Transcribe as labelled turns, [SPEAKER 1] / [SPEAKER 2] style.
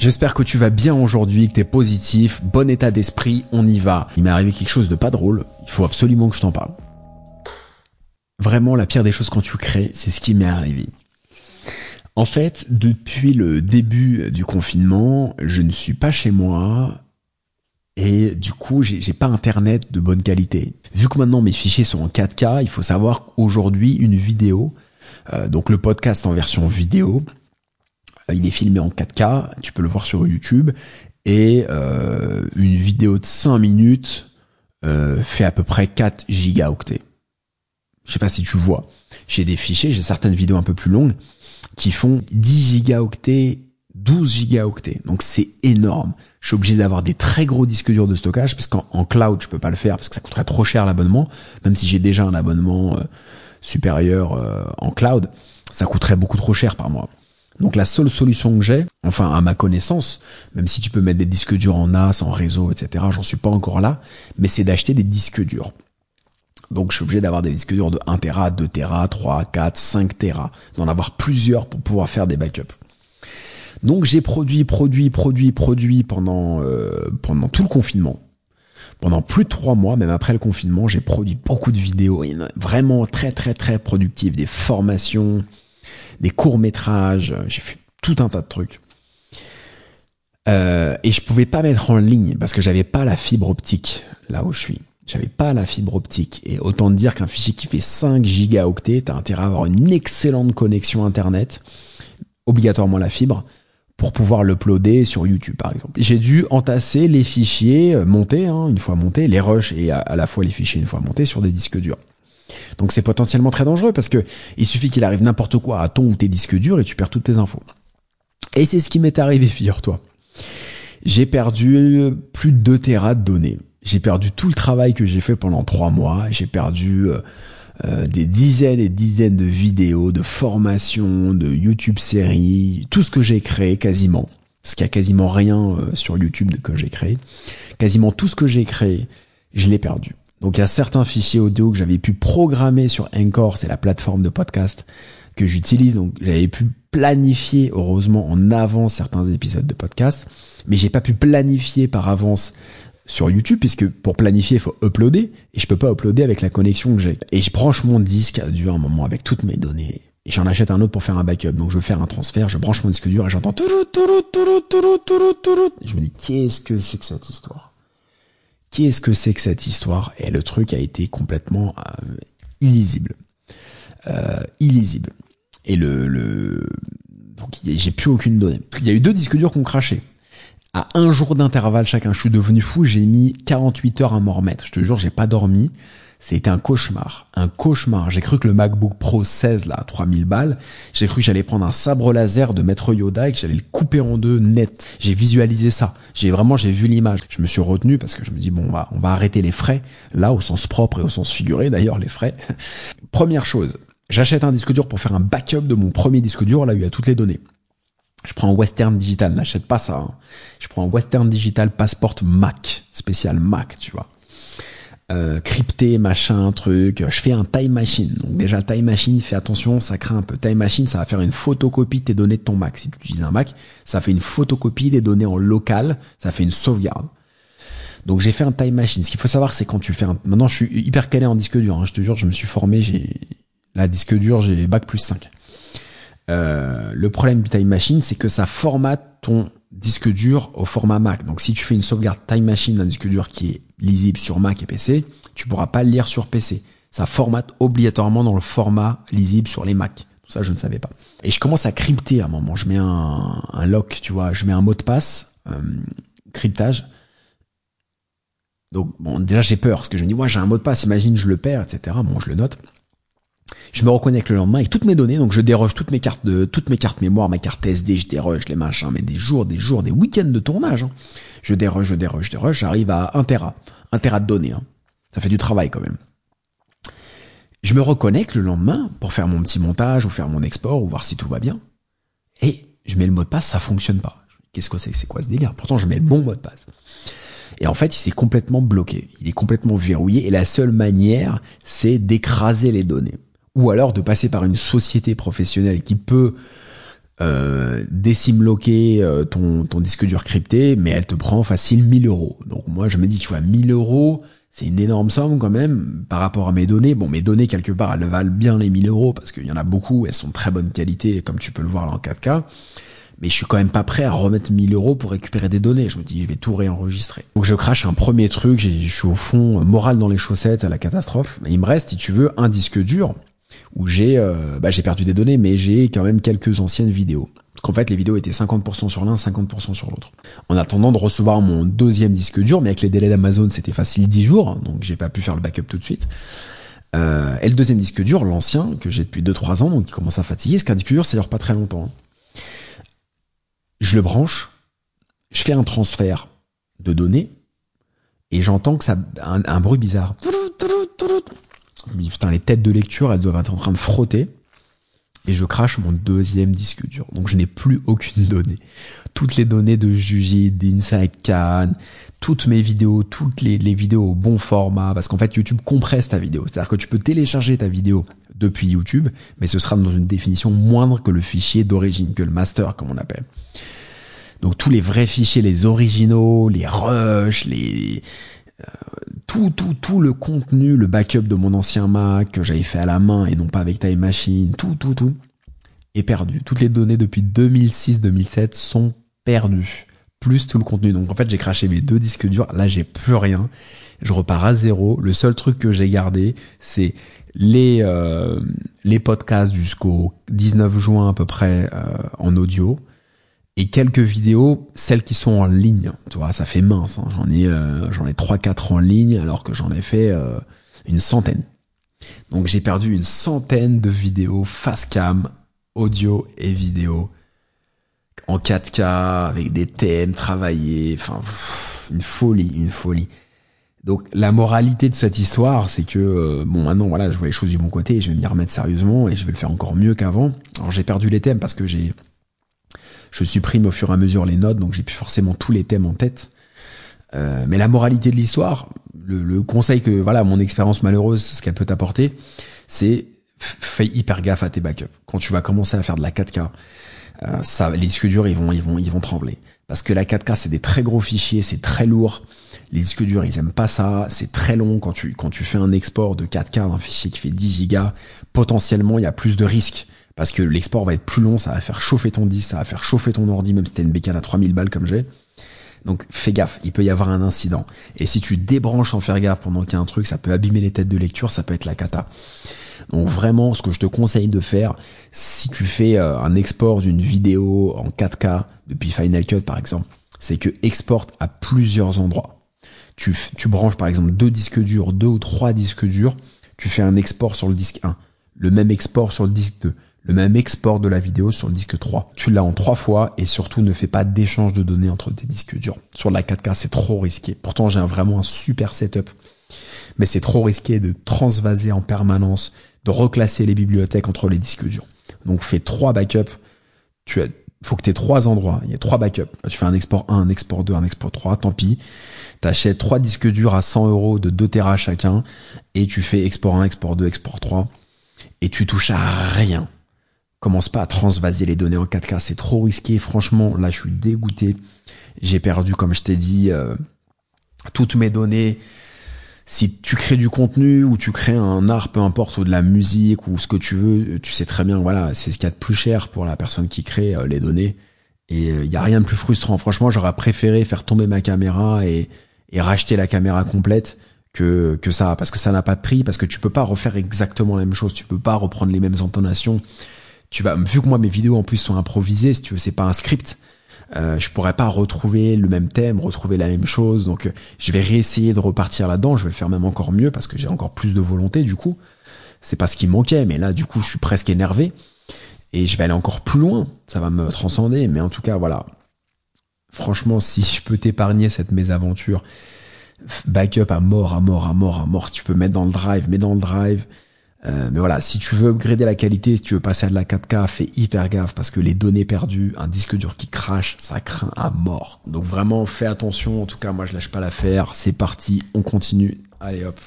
[SPEAKER 1] J'espère que tu vas bien aujourd'hui, que t'es positif, bon état d'esprit, on y va. Il m'est arrivé quelque chose de pas drôle, il faut absolument que je t'en parle. Vraiment, la pire des choses quand tu crées, c'est ce qui m'est arrivé. En fait, depuis le début du confinement, je ne suis pas chez moi et du coup, j'ai pas internet de bonne qualité. Vu que maintenant mes fichiers sont en 4K, il faut savoir qu'aujourd'hui, une vidéo, euh, donc le podcast en version vidéo, il est filmé en 4K, tu peux le voir sur YouTube, et euh, une vidéo de 5 minutes fait à peu près 4 gigaoctets. Je sais pas si tu vois. J'ai des fichiers, j'ai certaines vidéos un peu plus longues qui font 10 gigaoctets, 12 gigaoctets. Donc c'est énorme. Je suis obligé d'avoir des très gros disques durs de stockage parce qu'en cloud je peux pas le faire parce que ça coûterait trop cher l'abonnement. Même si j'ai déjà un abonnement euh, supérieur euh, en cloud, ça coûterait beaucoup trop cher par mois. Donc la seule solution que j'ai, enfin à ma connaissance, même si tu peux mettre des disques durs en NAS, en réseau, etc., j'en suis pas encore là, mais c'est d'acheter des disques durs. Donc je suis obligé d'avoir des disques durs de 1 Tera, 2 Tera, 3, 4, 5 Tera, d'en avoir plusieurs pour pouvoir faire des backups. Donc j'ai produit, produit, produit, produit pendant euh, pendant tout le confinement. Pendant plus de trois mois, même après le confinement, j'ai produit beaucoup de vidéos, vraiment très très très productives, des formations, des courts métrages, j'ai fait tout un tas de trucs. Euh, et je pouvais pas mettre en ligne parce que j'avais pas la fibre optique là où je suis. J'avais pas la fibre optique. Et autant dire qu'un fichier qui fait 5 gigaoctets, t'as intérêt à avoir une excellente connexion internet, obligatoirement la fibre, pour pouvoir l'uploader sur YouTube par exemple. J'ai dû entasser les fichiers euh, montés, hein, une fois montés, les rushs et à, la fois les fichiers une fois montés sur des disques durs. Donc c'est potentiellement très dangereux parce que il suffit qu'il arrive n'importe quoi à ton ou tes disques durs et tu perds toutes tes infos. Et c'est ce qui m'est arrivé, figure-toi. J'ai perdu plus de 2 Tera de données j'ai perdu tout le travail que j'ai fait pendant trois mois. J'ai perdu euh, euh, des dizaines et dizaines de vidéos, de formations, de YouTube séries, tout ce que j'ai créé quasiment. Parce qu'il a quasiment rien euh, sur YouTube que j'ai créé. Quasiment tout ce que j'ai créé, je l'ai perdu. Donc il y a certains fichiers audio que j'avais pu programmer sur Encore, c'est la plateforme de podcast que j'utilise. Donc j'avais pu planifier heureusement en avance certains épisodes de podcast, mais j'ai pas pu planifier par avance sur YouTube puisque pour planifier il faut uploader et je peux pas uploader avec la connexion que j'ai. Et je branche mon disque à dur un moment avec toutes mes données et j'en achète un autre pour faire un backup. Donc je veux faire un transfert, je branche mon disque dur et j'entends je me dis qu'est-ce que c'est que cette histoire? Qu'est-ce que c'est que cette histoire? Et le truc a été complètement euh, illisible. Euh, illisible. Et le, le... donc j'ai plus aucune donnée. Il y a eu deux disques durs qui ont craché à un jour d'intervalle chacun. Je suis devenu fou, j'ai mis 48 heures à m'en remettre. Je te jure, j'ai pas dormi. C'était un cauchemar, un cauchemar. J'ai cru que le MacBook Pro 16 là, 3000 balles, j'ai cru que j'allais prendre un sabre laser de Maître Yoda et que j'allais le couper en deux net. J'ai visualisé ça. J'ai vraiment j'ai vu l'image. Je me suis retenu parce que je me dis bon, on va on va arrêter les frais là au sens propre et au sens figuré d'ailleurs les frais. Première chose, j'achète un disque dur pour faire un backup de mon premier disque dur là où il y a toutes les données. Je prends un Western Digital, n'achète pas ça. Hein. Je prends un Western Digital Passport Mac, spécial Mac, tu vois. Euh, crypté, machin, truc. Je fais un Time Machine. Donc déjà, Time Machine, fais attention, ça craint un peu. Time Machine, ça va faire une photocopie de tes données de ton Mac. Si tu utilises un Mac, ça fait une photocopie des données en local, ça fait une sauvegarde. Donc j'ai fait un Time Machine. Ce qu'il faut savoir, c'est quand tu fais un... Maintenant, je suis hyper calé en disque dur. Hein. Je te jure, je me suis formé, j'ai... La disque dur, j'ai Bac plus 5. Euh, le problème du Time Machine, c'est que ça formate ton disque dur au format Mac. Donc si tu fais une sauvegarde Time Machine d'un disque dur qui est lisible sur Mac et PC, tu pourras pas le lire sur PC. Ça formate obligatoirement dans le format lisible sur les Mac. Ça, je ne savais pas. Et je commence à crypter à un moment. Je mets un, lock, tu vois, je mets un mot de passe, euh, cryptage. Donc bon, déjà j'ai peur parce que je me dis, ouais, j'ai un mot de passe, imagine je le perds, etc. Bon, je le note. Je me reconnecte le lendemain avec toutes mes données, donc je déroge toutes mes cartes de, toutes mes cartes mémoire, ma carte SD, je déroge les machins, mais des jours, des jours, des week-ends de tournage. Hein. Je déroge, je déroge, je déroge, j'arrive à 1 Tera. 1 Tera de données. Hein. Ça fait du travail quand même. Je me reconnecte le lendemain pour faire mon petit montage ou faire mon export ou voir si tout va bien. Et je mets le mot de passe, ça fonctionne pas. Qu'est-ce que c'est C'est quoi ce délire? Pourtant, je mets le bon mot de passe. Et en fait, il s'est complètement bloqué. Il est complètement verrouillé. Et la seule manière, c'est d'écraser les données ou alors de passer par une société professionnelle qui peut euh, décimloquer euh, ton, ton disque dur crypté, mais elle te prend facile 1000 euros. Donc moi je me dis, tu vois, 1000 euros, c'est une énorme somme quand même par rapport à mes données. Bon, mes données quelque part, elles valent bien les 1000 euros parce qu'il y en a beaucoup, elles sont de très bonne qualité, comme tu peux le voir là en 4K. Mais je suis quand même pas prêt à remettre 1000 euros pour récupérer des données. Je me dis, je vais tout réenregistrer. Donc je crache un premier truc, je suis au fond moral dans les chaussettes à la catastrophe. Il me reste, si tu veux, un disque dur où j'ai euh, bah, j'ai perdu des données, mais j'ai quand même quelques anciennes vidéos. Parce qu'en fait, les vidéos étaient 50% sur l'un, 50% sur l'autre. En attendant de recevoir mon deuxième disque dur, mais avec les délais d'Amazon, c'était facile 10 jours, donc j'ai pas pu faire le backup tout de suite. Euh, et le deuxième disque dur, l'ancien, que j'ai depuis 2-3 ans, donc qui commence à fatiguer, parce qu'un disque dur, ça dure pas très longtemps. Hein. Je le branche, je fais un transfert de données, et j'entends que ça un bruit bizarre putain, les têtes de lecture, elles doivent être en train de frotter. Et je crache mon deuxième disque dur. Donc je n'ai plus aucune donnée. Toutes les données de Jujit, d'Inside toutes mes vidéos, toutes les, vidéos au bon format, parce qu'en fait YouTube compresse ta vidéo. C'est-à-dire que tu peux télécharger ta vidéo depuis YouTube, mais ce sera dans une définition moindre que le fichier d'origine, que le master comme on appelle. Donc tous les vrais fichiers, les originaux, les rushs, les tout, tout, tout le contenu, le backup de mon ancien Mac que j'avais fait à la main et non pas avec Time Machine, tout, tout, tout est perdu. Toutes les données depuis 2006-2007 sont perdues. Plus tout le contenu. Donc en fait, j'ai craché mes deux disques durs. Là, j'ai plus rien. Je repars à zéro. Le seul truc que j'ai gardé, c'est les euh, les podcasts jusqu'au 19 juin à peu près euh, en audio et quelques vidéos, celles qui sont en ligne. Tu vois, ça fait mince. Hein. J'en ai, euh, j'en ai trois, quatre en ligne, alors que j'en ai fait euh, une centaine. Donc j'ai perdu une centaine de vidéos face cam, audio et vidéo, en 4K avec des thèmes travaillés. Enfin, une folie, une folie. Donc la moralité de cette histoire, c'est que euh, bon maintenant voilà, je vois les choses du bon côté je vais m'y remettre sérieusement et je vais le faire encore mieux qu'avant. Alors j'ai perdu les thèmes parce que j'ai je supprime au fur et à mesure les notes, donc j'ai plus forcément tous les thèmes en tête. Euh, mais la moralité de l'histoire, le, conseil que voilà mon expérience malheureuse, ce qu'elle peut t'apporter, c'est fais hyper gaffe à tes backups. Quand tu vas commencer à faire de la 4K, euh, les disques durs ils vont ils vont ils vont trembler parce que la 4K c'est des très gros fichiers, c'est très lourd. Les disques durs ils aiment pas ça, c'est très long quand tu quand tu fais un export de 4K d'un fichier qui fait 10 gigas, potentiellement il y a plus de risques parce que l'export va être plus long, ça va faire chauffer ton disque, ça va faire chauffer ton ordi, même si t'as une bécane à 3000 balles comme j'ai. Donc fais gaffe, il peut y avoir un incident. Et si tu débranches sans faire gaffe pendant qu'il y a un truc, ça peut abîmer les têtes de lecture, ça peut être la cata. Donc vraiment, ce que je te conseille de faire, si tu fais euh, un export d'une vidéo en 4K depuis Final Cut par exemple, c'est que exporte à plusieurs endroits. Tu, tu branches par exemple deux disques durs, deux ou trois disques durs, tu fais un export sur le disque 1, le même export sur le disque 2, le même export de la vidéo sur le disque 3. Tu l'as en trois fois et surtout ne fais pas d'échange de données entre tes disques durs. Sur la 4K, c'est trop risqué. Pourtant, j'ai vraiment un super setup. Mais c'est trop risqué de transvaser en permanence, de reclasser les bibliothèques entre les disques durs. Donc fais trois backups. Tu as, faut que tu aies trois endroits. Il y a trois backups. Tu fais un export 1, un export 2, un export 3, tant pis. T'achètes trois disques durs à 100 euros de 2 Tera chacun et tu fais export 1, export 2, export 3 et tu touches à rien commence pas à transvaser les données en 4K, c'est trop risqué. Franchement, là, je suis dégoûté. J'ai perdu, comme je t'ai dit, euh, toutes mes données. Si tu crées du contenu ou tu crées un art, peu importe, ou de la musique ou ce que tu veux, tu sais très bien, voilà, c'est ce qu'il y a de plus cher pour la personne qui crée euh, les données. Et il euh, y a rien de plus frustrant. Franchement, j'aurais préféré faire tomber ma caméra et, et racheter la caméra complète que, que ça, parce que ça n'a pas de prix, parce que tu peux pas refaire exactement la même chose, tu peux pas reprendre les mêmes intonations, tu vas, vu que moi mes vidéos en plus sont improvisées, si tu veux, c'est pas un script. Euh, je pourrais pas retrouver le même thème, retrouver la même chose. Donc, euh, je vais réessayer de repartir là-dedans. Je vais le faire même encore mieux parce que j'ai encore plus de volonté. Du coup, c'est pas ce qui manquait, mais là, du coup, je suis presque énervé et je vais aller encore plus loin. Ça va me transcender. Mais en tout cas, voilà. Franchement, si je peux t'épargner cette mésaventure, backup à mort, à mort, à mort, à mort. Si tu peux mettre dans le drive, mets dans le drive. Euh, mais voilà, si tu veux upgrader la qualité, si tu veux passer à de la 4K, fais hyper gaffe parce que les données perdues, un disque dur qui crache, ça craint à mort. Donc vraiment, fais attention. En tout cas, moi, je lâche pas l'affaire. C'est parti, on continue. Allez hop.